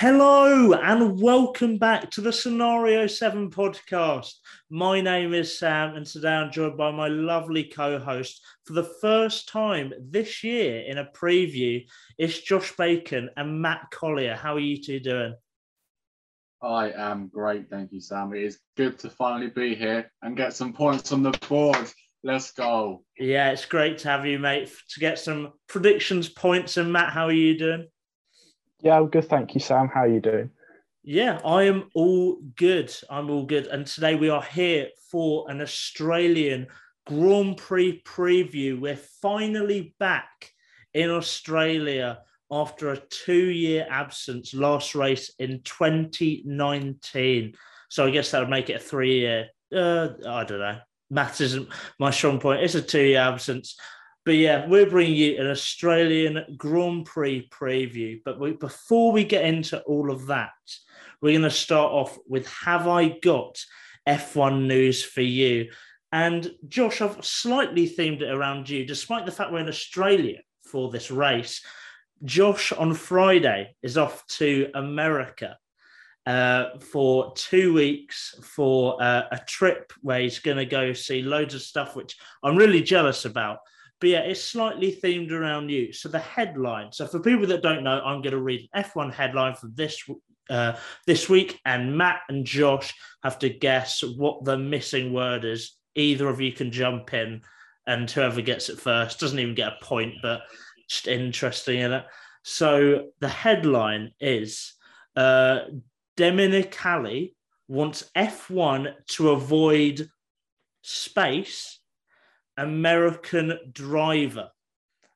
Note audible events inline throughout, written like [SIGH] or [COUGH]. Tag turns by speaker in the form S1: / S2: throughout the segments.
S1: Hello and welcome back to the Scenario 7 podcast. My name is Sam, and today I'm joined by my lovely co host for the first time this year in a preview. It's Josh Bacon and Matt Collier. How are you two doing?
S2: I am great, thank you, Sam. It is good to finally be here and get some points on the board. Let's go.
S1: Yeah, it's great to have you, mate, to get some predictions points. And Matt, how are you doing?
S3: Yeah, I'm good. Thank you, Sam. How are you doing?
S1: Yeah, I am all good. I'm all good. And today we are here for an Australian Grand Prix preview. We're finally back in Australia after a two year absence, last race in 2019. So I guess that would make it a three year. Uh, I don't know. Maths isn't my strong point. It's a two year absence. But yeah, we're bringing you an Australian Grand Prix preview. But we, before we get into all of that, we're going to start off with Have I Got F1 News for You? And Josh, I've slightly themed it around you, despite the fact we're in Australia for this race. Josh on Friday is off to America uh, for two weeks for uh, a trip where he's going to go see loads of stuff, which I'm really jealous about. But yeah, it's slightly themed around you. So the headline. So for people that don't know, I'm going to read an F1 headline for this uh, this week, and Matt and Josh have to guess what the missing word is. Either of you can jump in, and whoever gets it first doesn't even get a point, but just interesting in it. So the headline is uh, Domenicali wants F1 to avoid space American driver.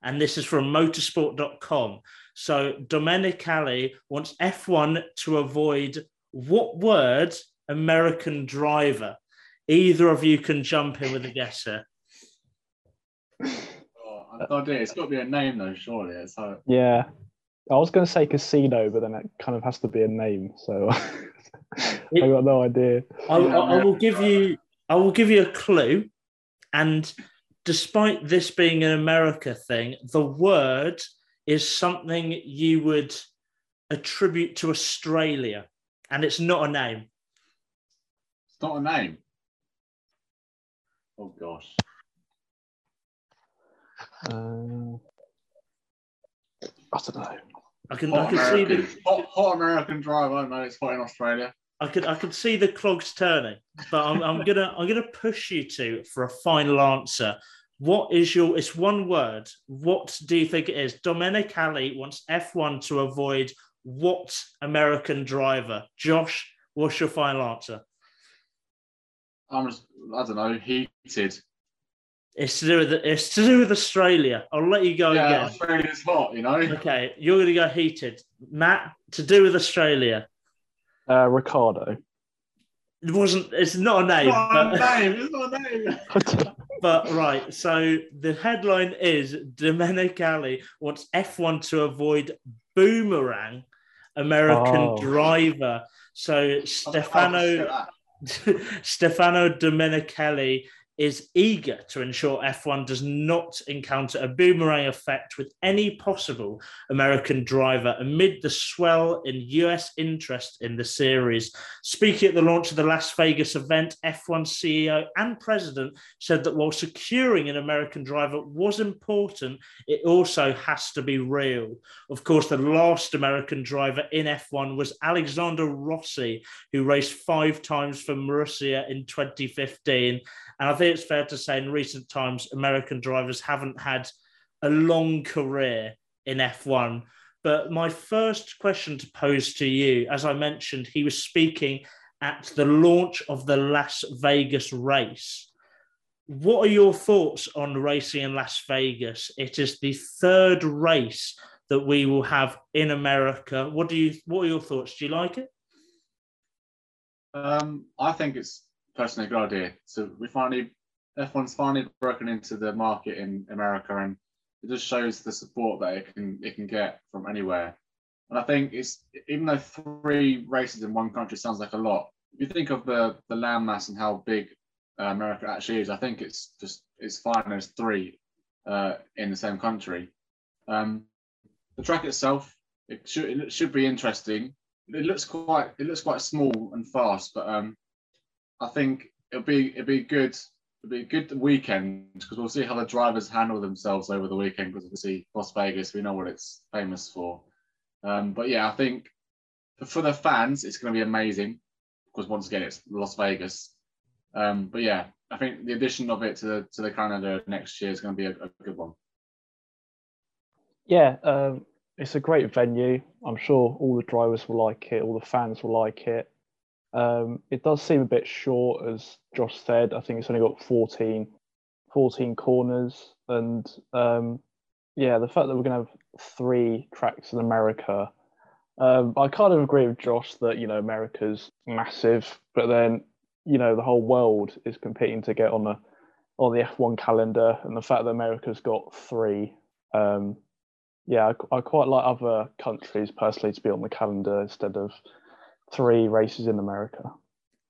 S1: And this is from motorsport.com. So Domenicali wants F1 to avoid what word American driver? Either of you can jump in with a guess here.
S2: Oh, idea. It's got to be a name though, surely. So
S3: Yeah. I was going to say casino, but then it kind of has to be a name. So [LAUGHS] I've got no idea.
S1: I, I, I will give you. I will give you a clue, and despite this being an America thing, the word is something you would attribute to Australia, and it's not a name.
S2: it's not a name. Oh gosh.
S3: Uh, I don't know.
S1: I can, I
S2: Hot
S1: can see
S2: American,
S1: the,
S2: hot, hot American driver. I know it's hot in Australia.
S1: I could, I could see the clogs turning, but I'm, I'm gonna, I'm gonna push you to for a final answer. What is your? It's one word. What do you think it is? Domenicali wants F1 to avoid what American driver? Josh, what's your final answer?
S2: I'm just, I don't know, heated.
S1: It's to do with it's to do with Australia. I'll let you go
S2: yeah,
S1: again.
S2: Australia's hot, you know.
S1: Okay, you're going to go heated. Matt, to do with Australia.
S3: Uh, Ricciardo.
S1: It wasn't. It's not a name.
S2: It's not
S1: but,
S2: a name. It's not a name. [LAUGHS]
S1: but right. So the headline is Domenicali wants F1 to avoid boomerang American
S3: Oh.
S1: driver. So Stefano [LAUGHS] Stefano Domenicali is eager to ensure F1 does not encounter a boomerang effect with any possible American driver amid the swell in US interest in the series. Speaking at the launch of the Las Vegas event, F1 CEO and president said that while securing an American driver was important, it also has to be real. Of course, the last American driver in F1 was Alexander Rossi, who raced five times for Marussia in 2015. And I think it's fair to say in recent times, American drivers haven't had a long career in F1. But my first question to pose to you, as I mentioned, he was speaking at the launch of the Las Vegas race. What are your thoughts on racing in Las Vegas? It is the third race that we will have in America. What do you what are your thoughts? Do you like it?
S2: Um, I think it's personally a good idea. So we finally, F1's finally broken into the market in America, and it just shows the support that it can it can get from anywhere. And I think it's even though three races in one country sounds like a lot, if you think of the the landmass and how big uh, America actually is, I think it's just it's fine as three uh, in the same country. Um, the track itself, it should it should be interesting. it looks quite it looks quite small and fast, but um, I think it'll be it'll be good. It'll be a good weekend because we'll see how the drivers handle themselves over the weekend. Because obviously Las Vegas, we know what it's famous for. Um, but yeah, I think for the fans, it's going to be amazing because once again, it's Las Vegas. Um, but yeah, I think the addition of it to the to the calendar next year is going to be a, a good one.
S3: Yeah, um, it's a great venue. I'm sure all the drivers will like it, all the fans will like it. Um, it does seem a bit short, as Josh said. I think it's only got 14, 14 corners. And um, yeah, the fact that we're going to have three tracks in America, um, I kind of agree with Josh that, you know, America's massive, but then, you know, the whole world is competing to get on the on the F1 calendar. And the fact that America's got three, um, yeah, I, I, quite like other countries personally to be on the calendar instead of three races in America.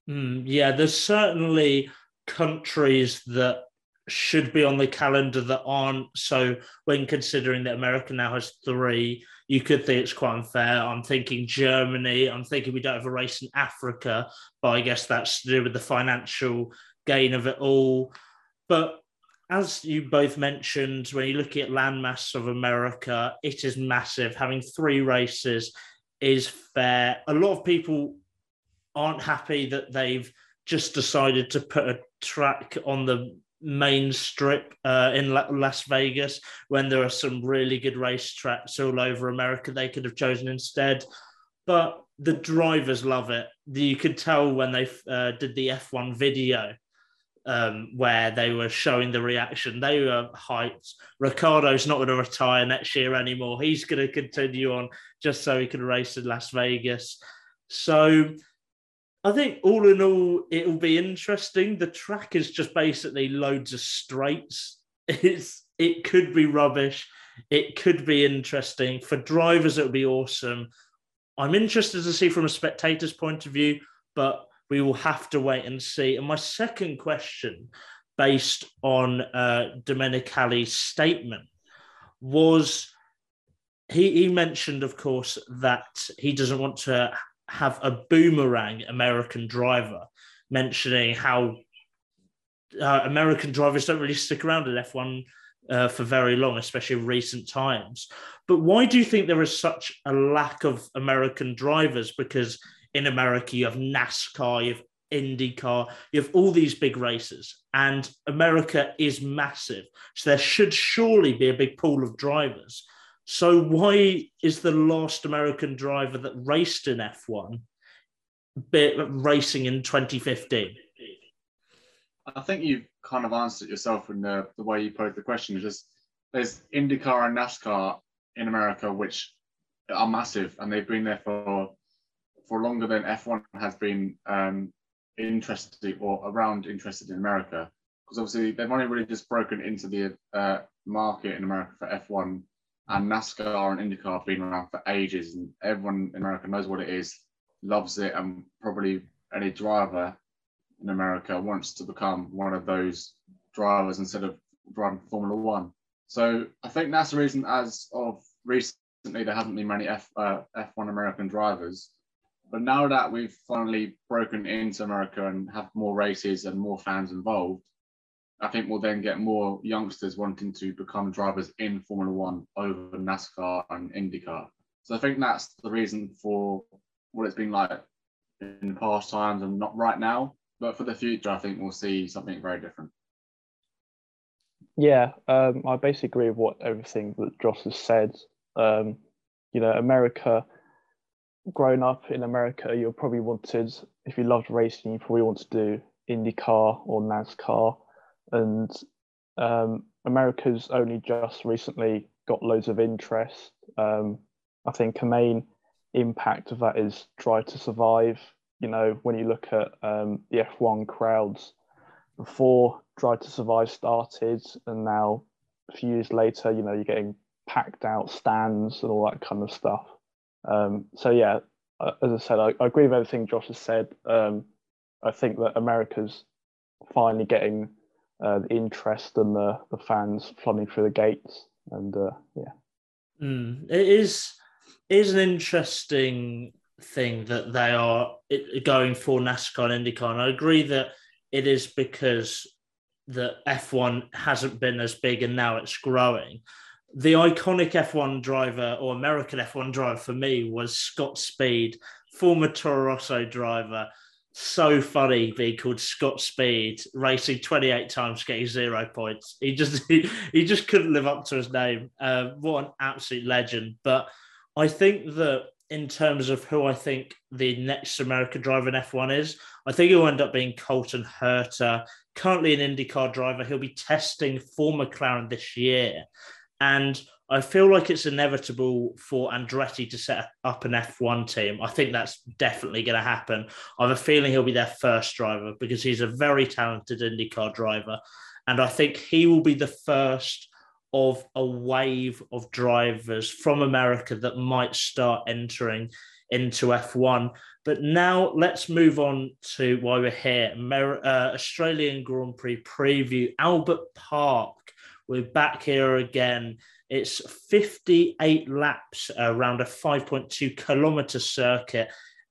S1: Mm, yeah, there's certainly countries that should be on the calendar that aren't. So when considering that America now has three, you could think it's quite unfair. I'm thinking Germany. I'm thinking we don't have a race in Africa, but I guess that's to do with the financial gain of it all. But as you both mentioned, when you look at landmass of America, it is massive. Having three races is fair. A lot of people aren't happy that they've just decided to put a track on the main strip uh, in Las Vegas when there are some really good race tracks all over America they could have chosen instead. But the drivers love it. You could tell when they uh, did the F1 video um, where they were showing the reaction. They were hyped. Ricciardo's not going to retire next year anymore. He's going to continue on just so he can race in Las Vegas. So I think all in all, it'll be interesting. The track is just basically loads of straights. [LAUGHS] It's it could be rubbish. It could be interesting for drivers. It'll be awesome. I'm interested to see from a spectator's point of view, but we will have to wait and see. And my second question, based on uh, Domenicali's statement, was he, he mentioned, of course, that he doesn't want to have a boomerang American driver, mentioning how uh, American drivers don't really stick around at F1 uh, for very long, especially in recent times. But why do you think there is such a lack of American drivers? Because in America, you have NASCAR, you have IndyCar, you have all these big races, and America is massive. So there should surely be a big pool of drivers. So why is the last American driver that raced in F1 racing in 2015?
S2: I think you've kind of answered it yourself in the, the way you posed the question. It's just there's IndyCar and NASCAR in America, which are massive, and they've been there for for longer than F1 has been um, interested or around interested in America. Because obviously they've only really just broken into the uh, market in America for F1 and NASCAR and IndyCar have been around for ages, and everyone in America knows what it is, loves it, and probably any driver in America wants to become one of those drivers instead of driving Formula One. So I think that's the reason, as of recently, there hasn't been many F, uh, F1 American drivers. But now that we've finally broken into America and have more races and more fans involved, I think we'll then get more youngsters wanting to become drivers in Formula One over NASCAR and IndyCar. So I think that's the reason for what it's been like in the past times and not right now. But for the future, I think we'll see something very different.
S3: Yeah, um, I basically agree with what everything that Josh has said. Um, you know, America growing up in America, you probably wanted, if you loved racing, you probably want to do IndyCar or NASCAR. And um, America's only just recently got loads of interest. Um, I think a main impact of that is Drive to Survive. You know, when you look at um, the F1 crowds before Drive to Survive started, and now a few years later, you know, you're getting packed out stands and all that kind of stuff. Um, so yeah, uh, as I said, I, I, agree with everything Josh has said. Um, I think that America's finally getting uh, the interest and the, the fans flooding through the gates, and uh, yeah,
S1: mm, it is is an interesting thing that they are going for NASCAR and IndyCar. And I agree that it is because the F1 hasn't been as big and now it's growing. The iconic F1 driver or American F1 driver for me was Scott Speed, former Toro Rosso driver. So funny being called Scott Speed, racing 28 times, getting zero points. He just [LAUGHS] he, he just couldn't live up to his name. Uh, what an absolute legend. But I think that in terms of who I think the next American driver in F1 is, I think he'll end up being Colton Herta, currently an IndyCar driver. He'll be testing for McLaren this year. And I feel like it's inevitable for Andretti to set up an F1 team. I think that's definitely going to happen. I have a feeling he'll be their first driver because he's a very talented IndyCar driver. And I think he will be the first of a wave of drivers from America that might start entering into F1. But now let's move on to why we're here uh, Australian Grand Prix preview, Albert Park. We're back here again. It's 58 laps around a 5.2 kilometer circuit.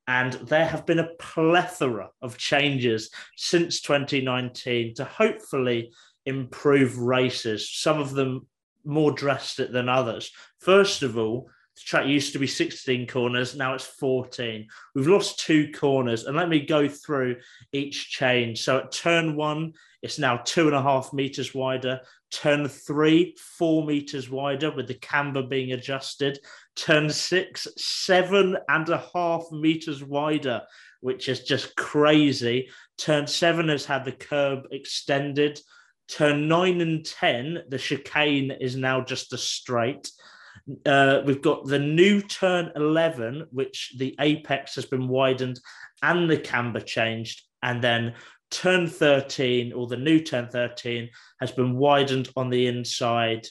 S1: And there have been a plethora of changes since 2019 to hopefully improve races. Some of them more drastic than others. First of all, the track used to be 16 corners, now it's 14. We've lost two corners, and let me go through each change. So at turn one, it's now two and a half meters wider. Turn three, four meters wider, with the camber being adjusted. Turn six, seven and a half meters wider, which is just crazy. Turn seven has had the curb extended. Turn nine and 10, the chicane is now just a straight. Uh, we've got the new turn 11, which the apex has been widened and the camber changed. And then turn 13, or the new turn 13, has been widened on the inside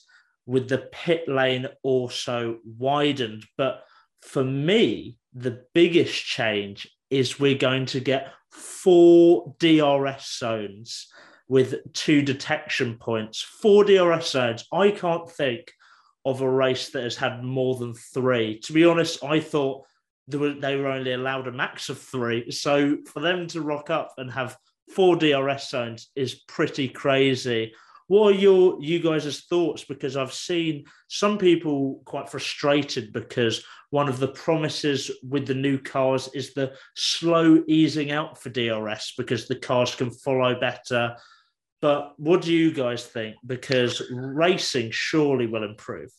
S1: with the pit lane also widened. But for me, the biggest change is we're going to get four DRS zones with two detection points, four DRS zones. I can't think of a race that has had more than three. To be honest, I thought they were, they were only allowed a max of three. So for them to rock up and have four DRS zones is pretty crazy. What are your you guys' thoughts? Because I've seen some people quite frustrated because one of the promises with the new cars is the slow easing out for DRS because the cars can follow better but what do you guys think? Because racing surely will improve.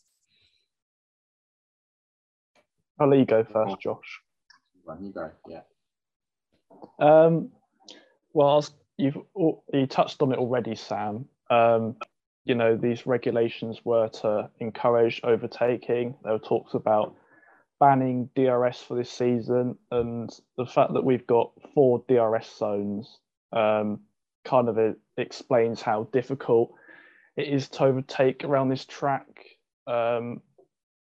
S3: I'll let you go first, Josh.
S2: When you go, yeah.
S3: Um, well, you've you touched on it already, Sam. Um, you know, these regulations were to encourage overtaking. There were talks about banning DRS for this season, and the fact that we've got four DRS zones um, kind of a, explains how difficult it is to overtake around this track. Um,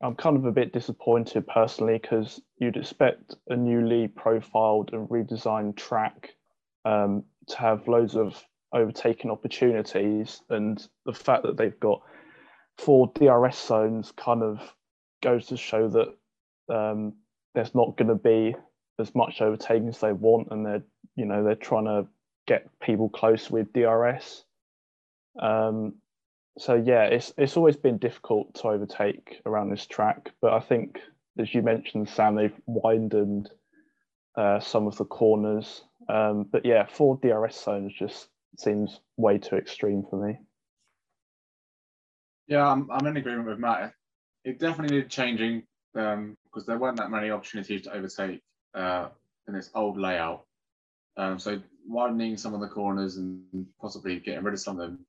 S3: I'm kind of a bit disappointed personally because you'd expect a newly profiled and redesigned track um, to have loads of overtaking opportunities, and the fact that they've got four DRS zones kind of goes to show that um, there's not going to be as much overtaking as they want, and they're you know they're trying to get people close with DRS. Um, so yeah, it's it's always been difficult to overtake around this track, but I think as you mentioned, Sam, they've widened uh, some of the corners. Um, but yeah, four DRS zones just seems way too extreme for me.
S2: Yeah, I'm, I'm in agreement with Matt. It definitely needed changing because um, there weren't that many opportunities to overtake uh, in this old layout. Um, so widening some of the corners and possibly getting rid of some of them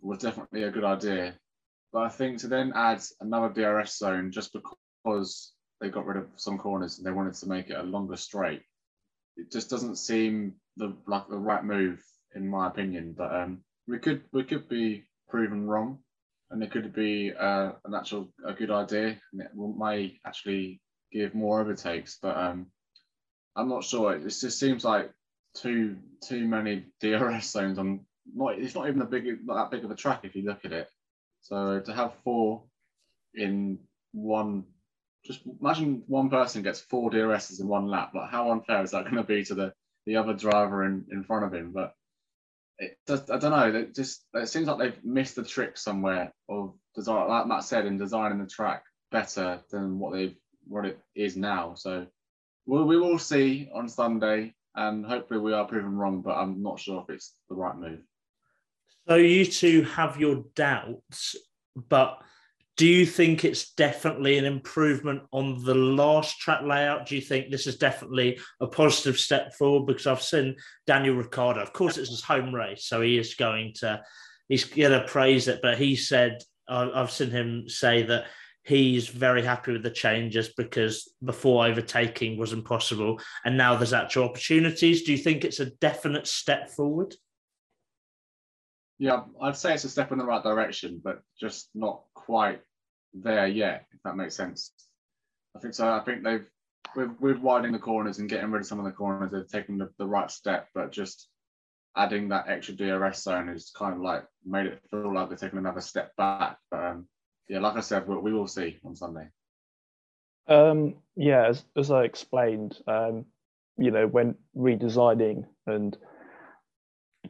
S2: was definitely a good idea. But I think to then add another DRS zone just because they got rid of some corners and they wanted to make it a longer straight, it just doesn't seem the like the right move in my opinion. But um, we could we could be proven wrong, and it could be uh, an actual a good idea, and it may actually give more overtakes. But um, I'm not sure. It just seems like too too many DRS zones on not it's not even a big not that big of a track if you look at it. So to have four in one just imagine one person gets four DRSs in one lap. Like, how unfair is that going to be to the the other driver in, in front of him? But it just, I don't know. It just it seems like they've missed the trick somewhere of design, like Matt said, in designing the track better than what they've what it is now. So we'll, we will see on Sunday, and hopefully we are proven wrong. But I'm not sure if it's the right move.
S1: So you two have your doubts, but do you think it's definitely an improvement on the last track layout? Do you think this is definitely a positive step forward? Because I've seen Daniel Ricciardo, of course, it's his home race, so he is going to he's going to praise it. But he said I've seen him say that he's very happy with the changes because before overtaking was impossible, and now there's actual opportunities. Do you think it's a definite step forward?
S2: Yeah, I'd say it's a step in the right direction, but just not quite there yet, if that makes sense. I think so. I think they've with with widening the corners and getting rid of some of the corners, they've taken the, the right step, but just adding that extra DRS zone is kind of like made it feel like they're taking another step back. But um, yeah, like I said, we, we will see on Sunday.
S3: Um, yeah, as, as I explained, um, you know, when redesigning and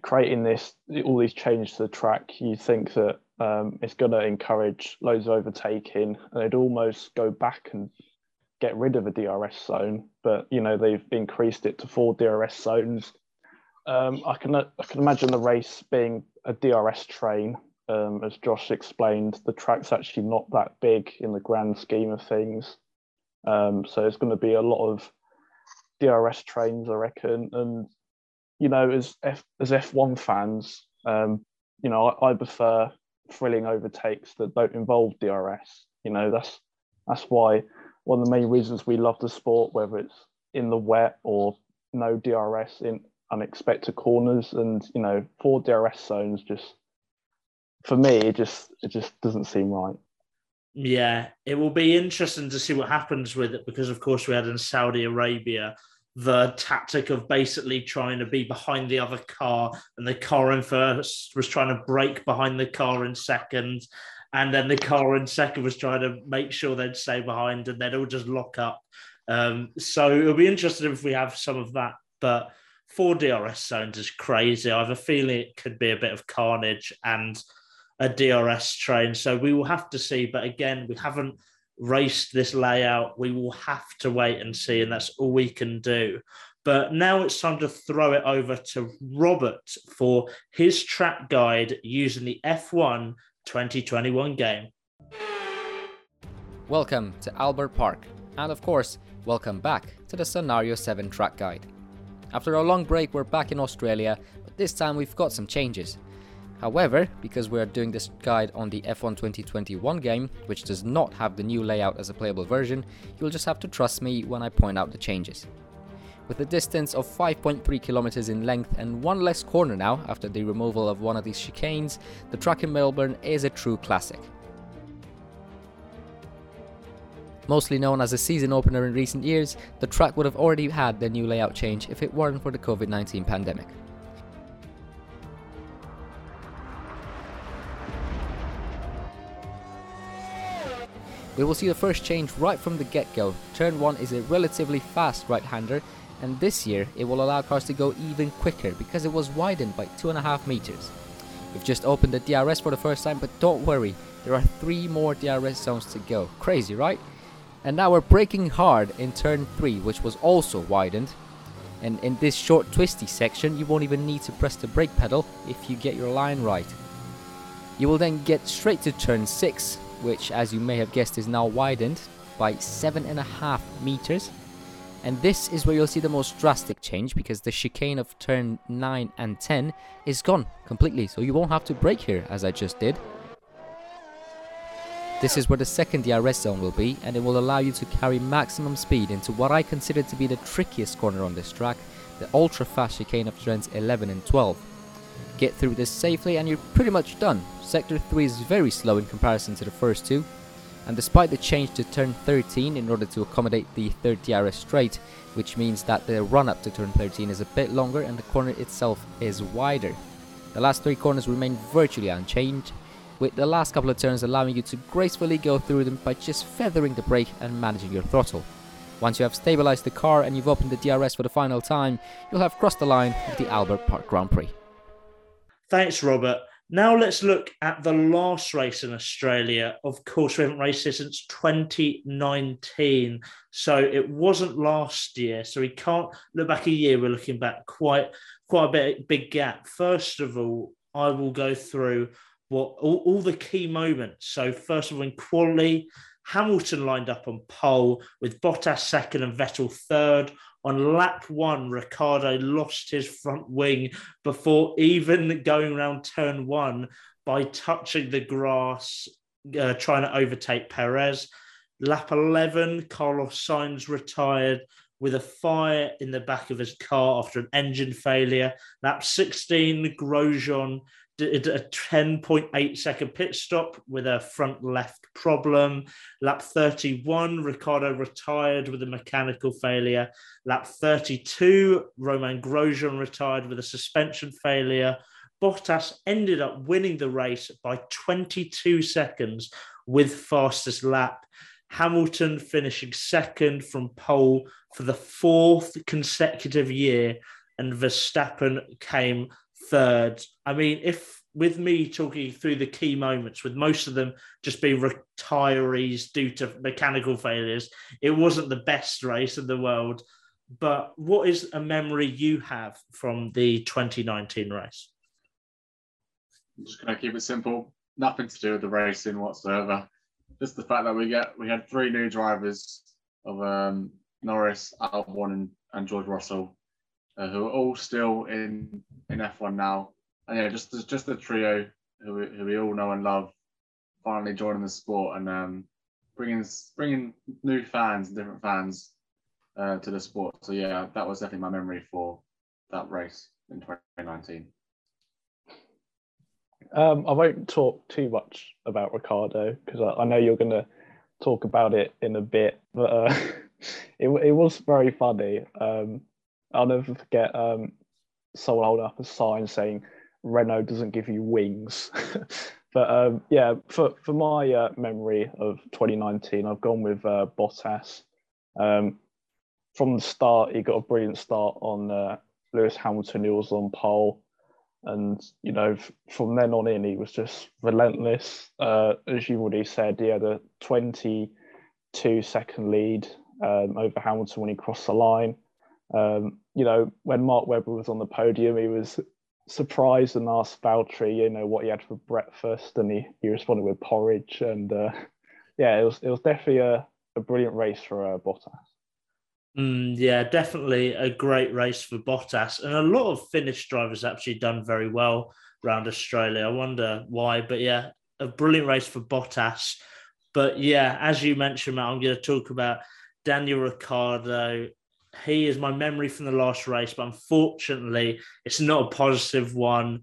S3: creating this, all these changes to the track, you think that um, it's going to encourage loads of overtaking, and it'd almost go back and get rid of a DRS zone. But you know they've increased it to four DRS zones. Um, I can I can imagine the race being a DRS train. Um, as Josh explained, the track's actually not that big in the grand scheme of things. Um, so it's going to be a lot of DRS trains, I reckon. And you know, as F as F1 fans, um, you know, I, I prefer thrilling overtakes that don't involve DRS. You know, that's that's why one of the main reasons we love the sport, whether it's in the wet or no DRS in unexpected corners, and you know, four DRS zones just for me, it just it just doesn't seem right.
S1: Yeah, it will be interesting to see what happens with it because, of course, we had in Saudi Arabia the tactic of basically trying to be behind the other car, and the car in first was trying to break behind the car in second, and then the car in second was trying to make sure they'd stay behind, and they'd all just lock up. Um, so it'll be interesting if we have some of that, but four DRS zones is crazy. I have a feeling it could be a bit of carnage and a DRS train. So we will have to see. But again, we haven't raced this layout. We will have to wait and see, and that's all we can do. But now it's time to throw it over to Robert for his track guide using the F1 2021 game.
S4: Welcome to Albert Park, and of course, welcome back to the Scenario 7 track guide. After a long break, we're back in Australia, but this time we've got some changes. However, because we are doing this guide on the F1 2021 game, which does not have the new layout as a playable version, you'll just have to trust me when I point out the changes. With a distance of 5.3 kilometers in length and one less corner now after the removal of one of these chicanes, the track in Melbourne is a true classic. Mostly known as a season opener in recent years, the track would have already had the new layout change if it weren't for the COVID 19 pandemic. We will see the first change right from the get-go. Turn 1 is a relatively fast right-hander and this year it will allow cars to go even quicker because it was widened by 2.5 meters. We've just opened the DRS for the first time but don't worry, there are 3 more DRS zones to go. Crazy right? And now we're braking hard in turn 3 which was also widened. And in this short twisty section you won't even need to press the brake pedal if you get your line right. You will then get straight to turn 6 which as you may have guessed is now widened by 7.5 meters. And this is where you'll see the most drastic change because the chicane of turn 9 and 10 is gone completely, so you won't have to brake here as I just did. This is where the second DRS zone will be and it will allow you to carry maximum speed into what I consider to be the trickiest corner on this track, the ultra fast chicane of turns 11 and 12. Get through this safely and you're pretty much done. Sector 3 is very slow in comparison to the first two, and despite the change to turn 13 in order to accommodate the third DRS straight, which means that the run up to turn 13 is a bit longer and the corner itself is wider. The last three corners remain virtually unchanged, with the last couple of turns allowing you to gracefully go through them by just feathering the brake and managing your throttle. Once you have stabilized the car and you've opened the DRS for the final time, you'll have crossed the line of the Albert Park Grand Prix.
S1: Thanks, Robert. Now let's look at the last race in Australia. Of course, we haven't raced since 2019. So it wasn't last year. So we can't look back a year. We're looking back quite quite a bit big gap. First of all, I will go through what all, all the key moments. So first of all, in quality, Hamilton lined up on pole with Bottas second and Vettel third. On lap one, Ricciardo lost his front wing before even going around turn one by touching the grass, uh, trying to overtake Perez. Lap 11, Carlos Sainz retired with a fire in the back of his car after an engine failure. Lap 16, Grosjean did a 10.8 second pit stop with a front left problem. Lap 31, Ricciardo retired with a mechanical failure. Lap 32, Romain Grosjean retired with a suspension failure. Bottas ended up winning the race by 22 seconds with fastest lap. Hamilton finishing second from pole for the fourth consecutive year, and Verstappen came third. I mean, if with me talking through the key moments, with most of them just being retirees due to mechanical failures, it wasn't the best race in the world. But what is a memory you have from the 2019 race?
S2: I'm just going to keep it simple. Nothing to do with the racing whatsoever. Just the fact that we get we had three new drivers of um, Norris, Albon, and, and George Russell uh, who are all still in in F1 now. And yeah, just just a trio who we, who we all know and love, finally joining the sport and um, bringing bringing new fans, and different fans uh, to the sport. So yeah, that was definitely my memory for that race in 2019.
S3: Um, I won't talk too much about Ricciardo because I, I, know you're going to talk about it in a bit, but uh, [LAUGHS] it, it was very funny. Um, I'll never forget um, someone holding up a sign saying Renault doesn't give you wings. [LAUGHS] but um, yeah, for, for my uh, memory of 2019, I've gone with uh, Bottas. Um, from the start, he got a brilliant start on uh, Lewis Hamilton, he was on pole. And, you know, f- from then on in, he was just relentless. Uh, as you already said, he had a 22 second lead um, over Hamilton when he crossed the line. Um, you know, when Mark Webber was on the podium, he was surprised and asked Valtteri, you know, what he had for breakfast, and he, he responded with porridge. And uh, yeah, it was it was definitely a, a brilliant race for uh, Bottas.
S1: Mm, yeah, definitely a great race for Bottas, and a lot of Finnish drivers actually done very well around Australia. I wonder why, but yeah, a brilliant race for Bottas. But yeah, as you mentioned, Matt, I'm going to talk about Daniel Ricciardo he is my memory from the last race, but unfortunately, it's not a positive one.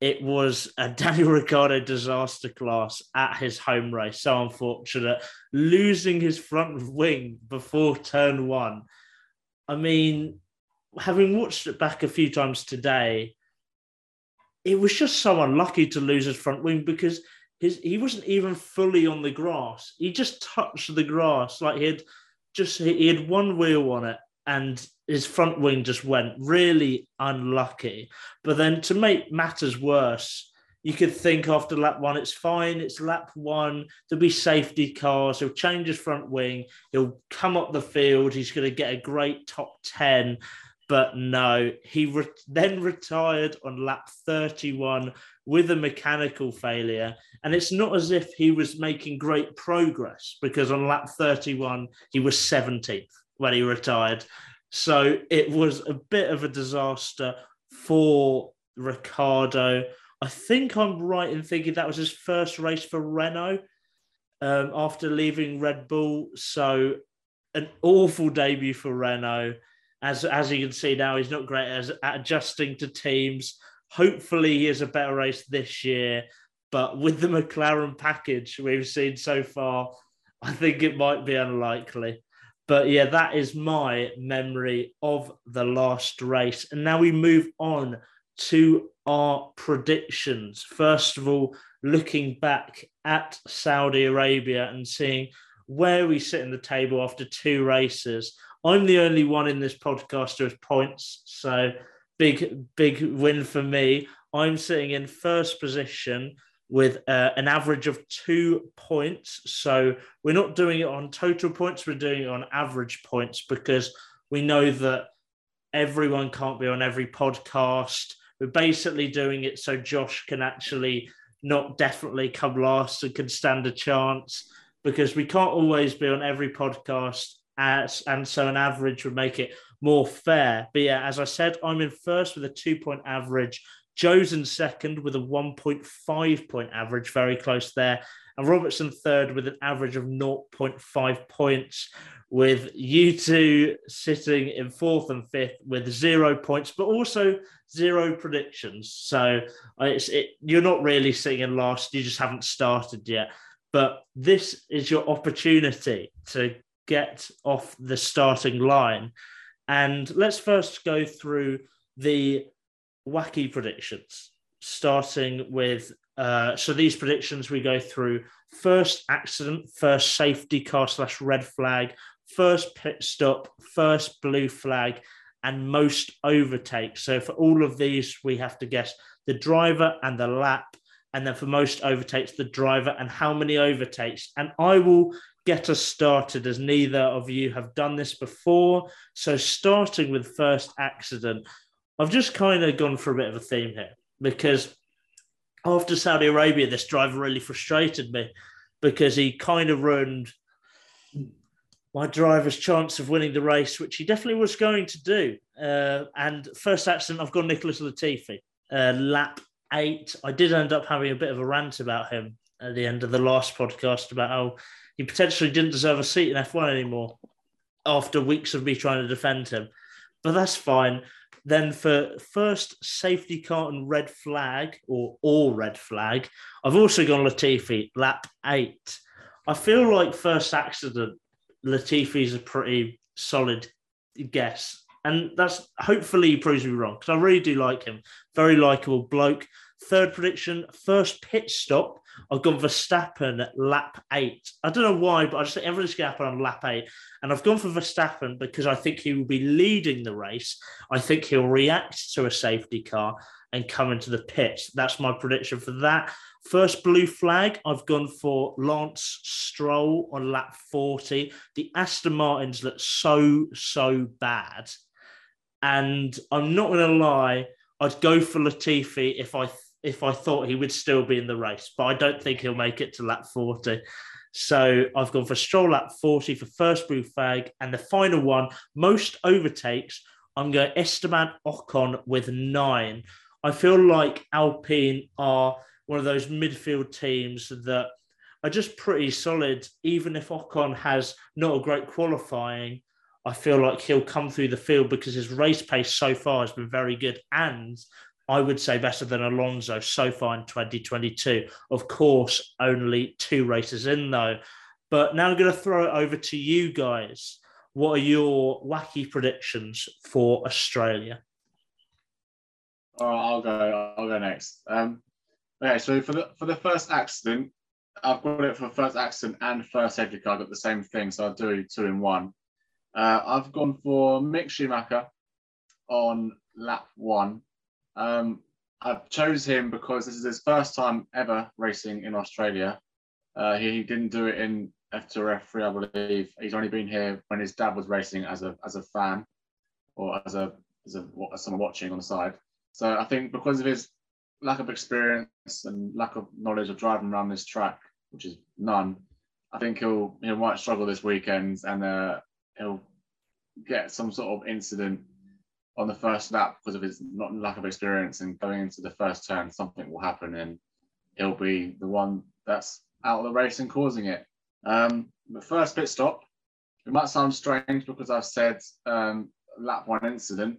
S1: It was a [LAUGHS] Daniel Ricciardo disaster class at his home race. So unfortunate. Losing his front wing before turn one. I mean, having watched it back a few times today, it was just so unlucky to lose his front wing because his he wasn't even fully on the grass. He just touched the grass like he had just he had one wheel on it and his front wing just went really unlucky. But then to make matters worse, you could think after lap one, it's fine, it's lap one, there'll be safety cars, he'll change his front wing, he'll come up the field, he's going to get a great top 10. But no, he re- then retired on lap 31 with a mechanical failure. And it's not as if he was making great progress because on lap 31, he was 17th when he retired. So it was a bit of a disaster for Ricciardo. I think I'm right in thinking that was his first race for Renault um, after leaving Red Bull. So an awful debut for Renault. As as you can see now, he's not great as at adjusting to teams. Hopefully, he has a better race this year. But with the McLaren package we've seen so far, I think it might be unlikely. But yeah, that is my memory of the last race. And now we move on to our predictions. First of all, looking back at Saudi Arabia and seeing where we sit in the table after two races. I'm the only one in this podcast who has points, so big, big win for me. I'm sitting in first position with uh, an average of two points. So we're not doing it on total points, we're doing it on average points because we know that everyone can't be on every podcast. We're basically doing it so Josh can actually not definitely come last and can stand a chance because we can't always be on every podcast. As, and so an average would make it more fair. But yeah, as I said, I'm in first with a two point average. Joe's in second with a 1.5 point average, very close there. And Robertson third with an average of 0.5 points, with you two sitting in fourth and fifth with zero points, but also zero predictions. So uh, it's, it, you're not really sitting in last, you just haven't started yet. But this is your opportunity to get off the starting line. And let's first go through the wacky predictions, starting with uh, so these predictions we go through first accident, first safety car slash red flag, first pit stop, first blue flag, and most overtakes. So for all of these, we have to guess the driver and the lap. And then for most overtakes, the driver and how many overtakes. And I will get us started as neither of you have done this before. So starting with first accident, I've just kind of gone for a bit of a theme here because after Saudi Arabia, this driver really frustrated me because he kind of ruined my driver's chance of winning the race, which he definitely was going to do. Uh, and first accident, I've got Nicholas Latifi, uh, lap eight. I did end up having a bit of a rant about him at the end of the last podcast about how he potentially didn't deserve a seat in F1 anymore after weeks of me trying to defend him. But that's fine. Then for first safety car and red flag or all red flag, I've also gone Latifi, lap eight. I feel like first accident Latifi's a pretty solid guess. And that's hopefully he proves me wrong because I really do like him. Very likable bloke. Third prediction, first pit stop. I've gone Verstappen lap eight. I don't know why, but I just think everything's going to happen on lap eight. And I've gone for Verstappen because I think he will be leading the race. I think he'll react to a safety car and come into the pits. That's my prediction for that. First blue flag, I've gone for Lance Stroll on lap 40. The Aston Martins look so, so bad. And I'm not going to lie, I'd go for Latifi if I if I thought he would still be in the race, but I don't think he'll make it to lap 40. So I've gone for Stroll lap 40 for first blue flag. And the final one, most overtakes, I'm going Esteban Ocon with nine. I feel like Alpine are one of those midfield teams that are just pretty solid. Even if Ocon has not a great qualifying, I feel like he'll come through the field because his race pace so far has been very good and I would say better than Alonso so far in 2022. Of course, only two races in though. But now I'm going to throw it over to you guys. What are your wacky predictions for Australia?
S2: All right, I'll go. I'll go next. Um, okay, so for the for the first accident, I've got it for first accident and first safety car. I got the same thing, so I'll do two in one. Uh, I've gone for Mick Schumacher on lap one. Um, I chose him because this is his first time ever racing in Australia. Uh, he didn't do it in F2 F3, I believe. He's only been here when his dad was racing as a as a fan or as a as a as someone watching on the side. So I think because of his lack of experience and lack of knowledge of driving around this track, which is none, I think he'll he might struggle this weekend and uh, he'll get some sort of incident on the first lap because of his not lack of experience and going into the first turn, something will happen and he'll be the one that's out of the race and causing it. Um, the first pit stop, it might sound strange because I've said um, lap one incident.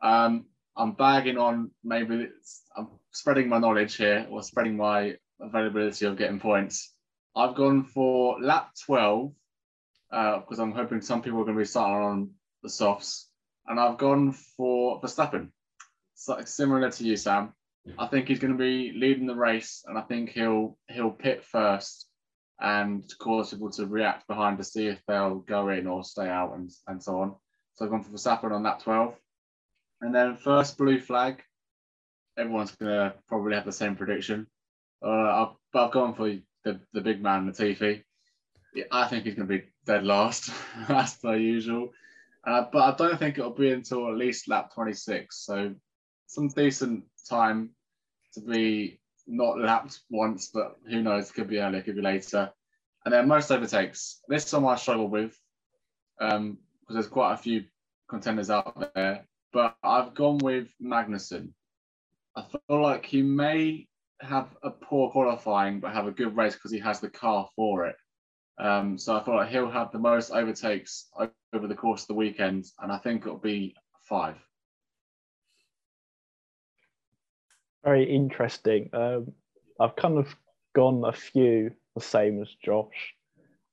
S2: Um, I'm bagging on maybe I'm spreading my knowledge here or spreading my availability of getting points. I've gone for lap 12 uh, because I'm hoping some people are going to be starting on the softs, and I've gone for Verstappen. so, similar to you, Sam. I think he's going to be leading the race, and I think he'll he'll pit first and cause people to react behind to see if they'll go in or stay out and, and so on. So I've gone for Verstappen on that 12. And then first blue flag, everyone's going to probably have the same prediction. Uh, I've, but I've gone for the, the big man, Latifi. I think he's going to be dead last, [LAUGHS] as per usual. Uh, but I don't think it'll be until at least lap 26. So some decent time to be not lapped once, but who knows? Could be earlier, could be later. And then most overtakes. This one I struggle with because um, there's quite a few contenders out there. But I've gone with Magnussen. I feel like he may have a poor qualifying, but have a good race because he has the car for it. Um, so I like he'll have the most overtakes over the course of the weekend, and I think it'll be five.
S3: Very interesting. Um, I've kind of gone a few the same as Josh.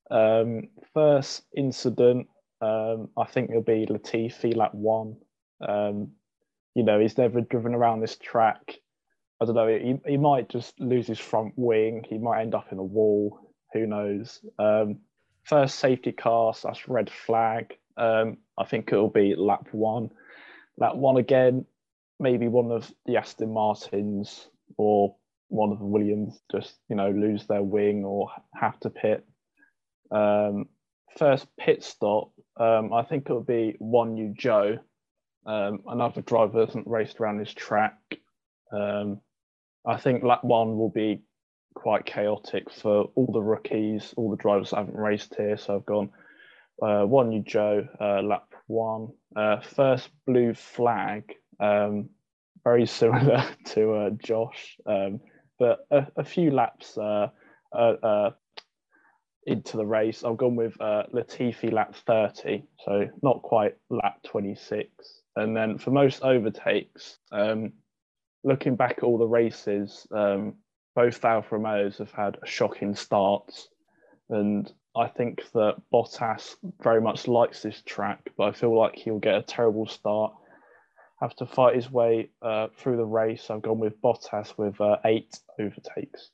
S3: Um, first incident, um, I think it'll be Latifi lap one. Um, you know, he's never driven around this track. I don't know. He, he might just lose his front wing. He might end up in a wall. Who knows? Um, first safety car slash red flag. Um, I think it'll be lap one. Lap one again maybe one of the Aston Martins or one of the Williams just you know lose their wing or have to pit. Um, first pit stop, um, I think it'll be Guanyu Zhou, um, another driver hasn't raced around this track. Um, I think lap one will be quite chaotic for all the rookies, all the drivers that haven't raced here. So I've gone uh, Guanyu Zhou, uh, lap one. Uh, first blue flag, um, very [LAUGHS] similar to uh, Josh, um, but a, a, few laps uh, uh, into the race. I've gone with Latifi lap 30, so not quite lap 26. And then for most overtakes, um, looking back at all the races, um, both Alfa Romeos have had shocking starts. And I think that Bottas very much likes this track, but I feel like he'll get a terrible start have to fight his way uh, through the race. I've gone with Bottas with uh, eight overtakes.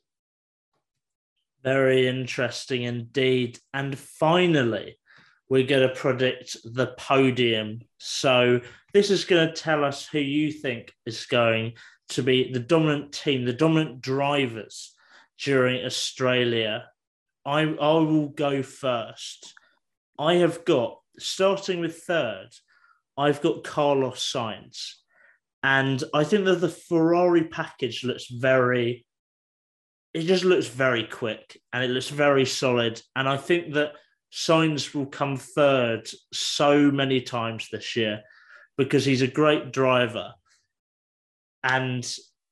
S1: Very interesting indeed. And finally, we're going to predict the podium. So, this is going to tell us who you think is going to be the dominant team, the dominant drivers during Australia. I, I will go first. I have got, starting with third, I've got Carlos Sainz. And I think that the Ferrari package looks very, it just looks very quick and it looks very solid. And I think that Sainz will come third so many times this year because he's a great driver. And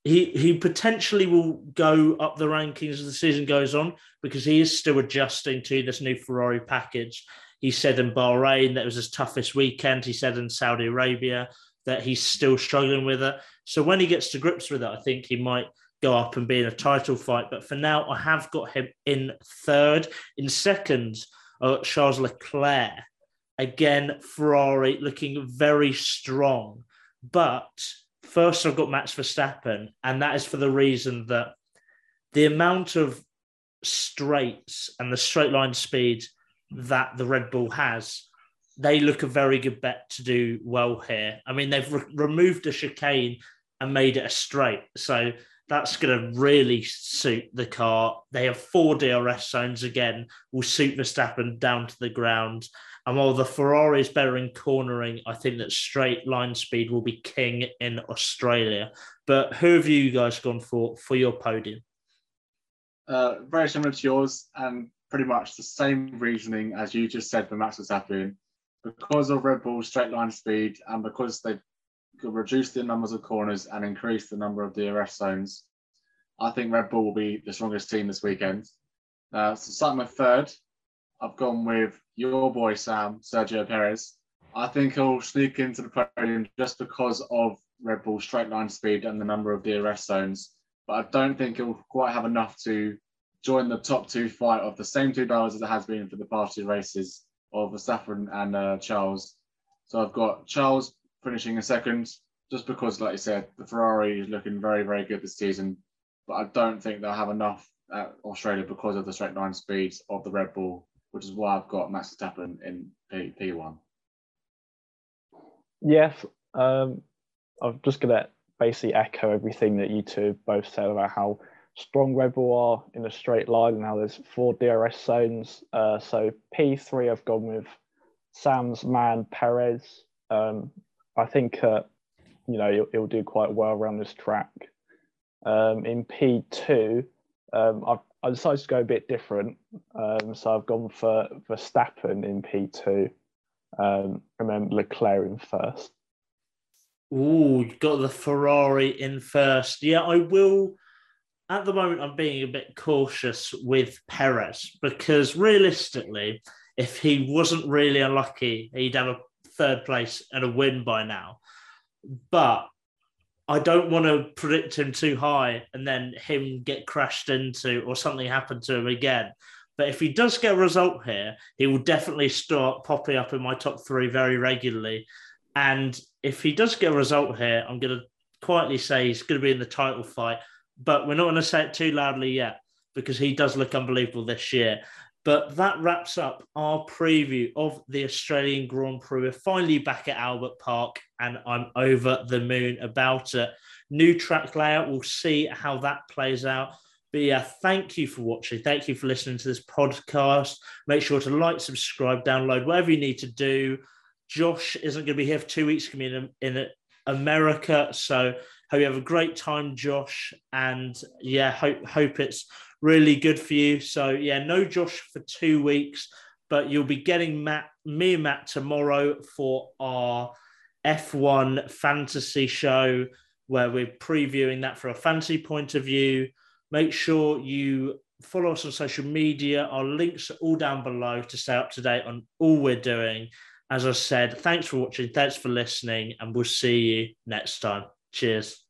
S1: he he potentially will go up the rankings as the season goes on because he is still adjusting to this new Ferrari package. He said in Bahrain that it was his toughest weekend. He said in Saudi Arabia that he's still struggling with it. So when he gets to grips with it, I think he might go up and be in a title fight. But for now, I have got him in third. In second, uh, Charles Leclerc. Again, Ferrari looking very strong. But first, I've got Max Verstappen, and that is for the reason that the amount of straights and the straight line speed that the Red Bull has, they look a very good bet to do well here. I mean, they've re- removed the chicane and made it a straight. So that's going to really suit the car. They have four DRS zones again, will suit Verstappen down to the ground. And while the Ferrari is better in cornering, I think that straight line speed will be king in Australia. But who have you guys gone for for your podium?
S2: Uh, very similar to yours, and pretty much the same reasoning as you just said for Max Verstappen. Because of Red Bull's straight line speed and because they could reduce the numbers of corners and increase the number of DRS zones, I think Red Bull will be the strongest team this weekend. Uh, so starting with third, I've gone with your boy Sam, Sergio Perez. I think he'll sneak into the podium just because of Red Bull's straight line speed and the number of DRS zones. But I don't think he'll quite have enough to join the top two fight of the same two drivers as it has been for the past two races of Verstappen and uh, Charles. So I've got Charles finishing in second just because, like you said, the Ferrari is looking very, very good this season, but I don't think they'll have enough at Australia because of the straight line speeds of the Red Bull, which is why I've got Max Verstappen in P- P1.
S3: Yes, um, I'm just going to basically echo everything that you two both said about how strong Red Bull are in a straight line and how there's four DRS zones. Uh, so P3, I've gone with Sam's man Perez. Um, I think uh, you know he'll, he'll, do quite well around this track. Um, in P2, um, I've I decided to go a bit different, um, so I've gone for Verstappen in P2, um, and then Leclerc in first.
S1: Ooh, got the Ferrari in first. Yeah, I will. At the moment, I'm being a bit cautious with Perez because realistically, if he wasn't really unlucky, he'd have a third place and a win by now. But I don't want to predict him too high and then him get crashed into or something happen to him again. But if he does get a result here, he will definitely start popping up in my top three very regularly. And if he does get a result here, I'm going to quietly say he's going to be in the title fight. But we're not going to say it too loudly yet because he does look unbelievable this year. But that wraps up our preview of the Australian Grand Prix. We're finally back at Albert Park, and I'm over the moon about it. New track layout, we'll see how that plays out. But yeah, thank you for watching. Thank you for listening to this podcast. Make sure to like, subscribe, download, whatever you need to do. Josh isn't going to be here for two weeks. Going to be in, in America, so hope you have a great time, Josh. And yeah, hope hope it's really good for you. So yeah, no Josh for two weeks, but you'll be getting Matt, me and Matt tomorrow for our F1 fantasy show where we're previewing that from a fantasy point of view. Make sure you follow us on social media. Our links are all down below to stay up to date on all we're doing. As I said, thanks for watching, thanks for listening, and we'll see you next time. Cheers.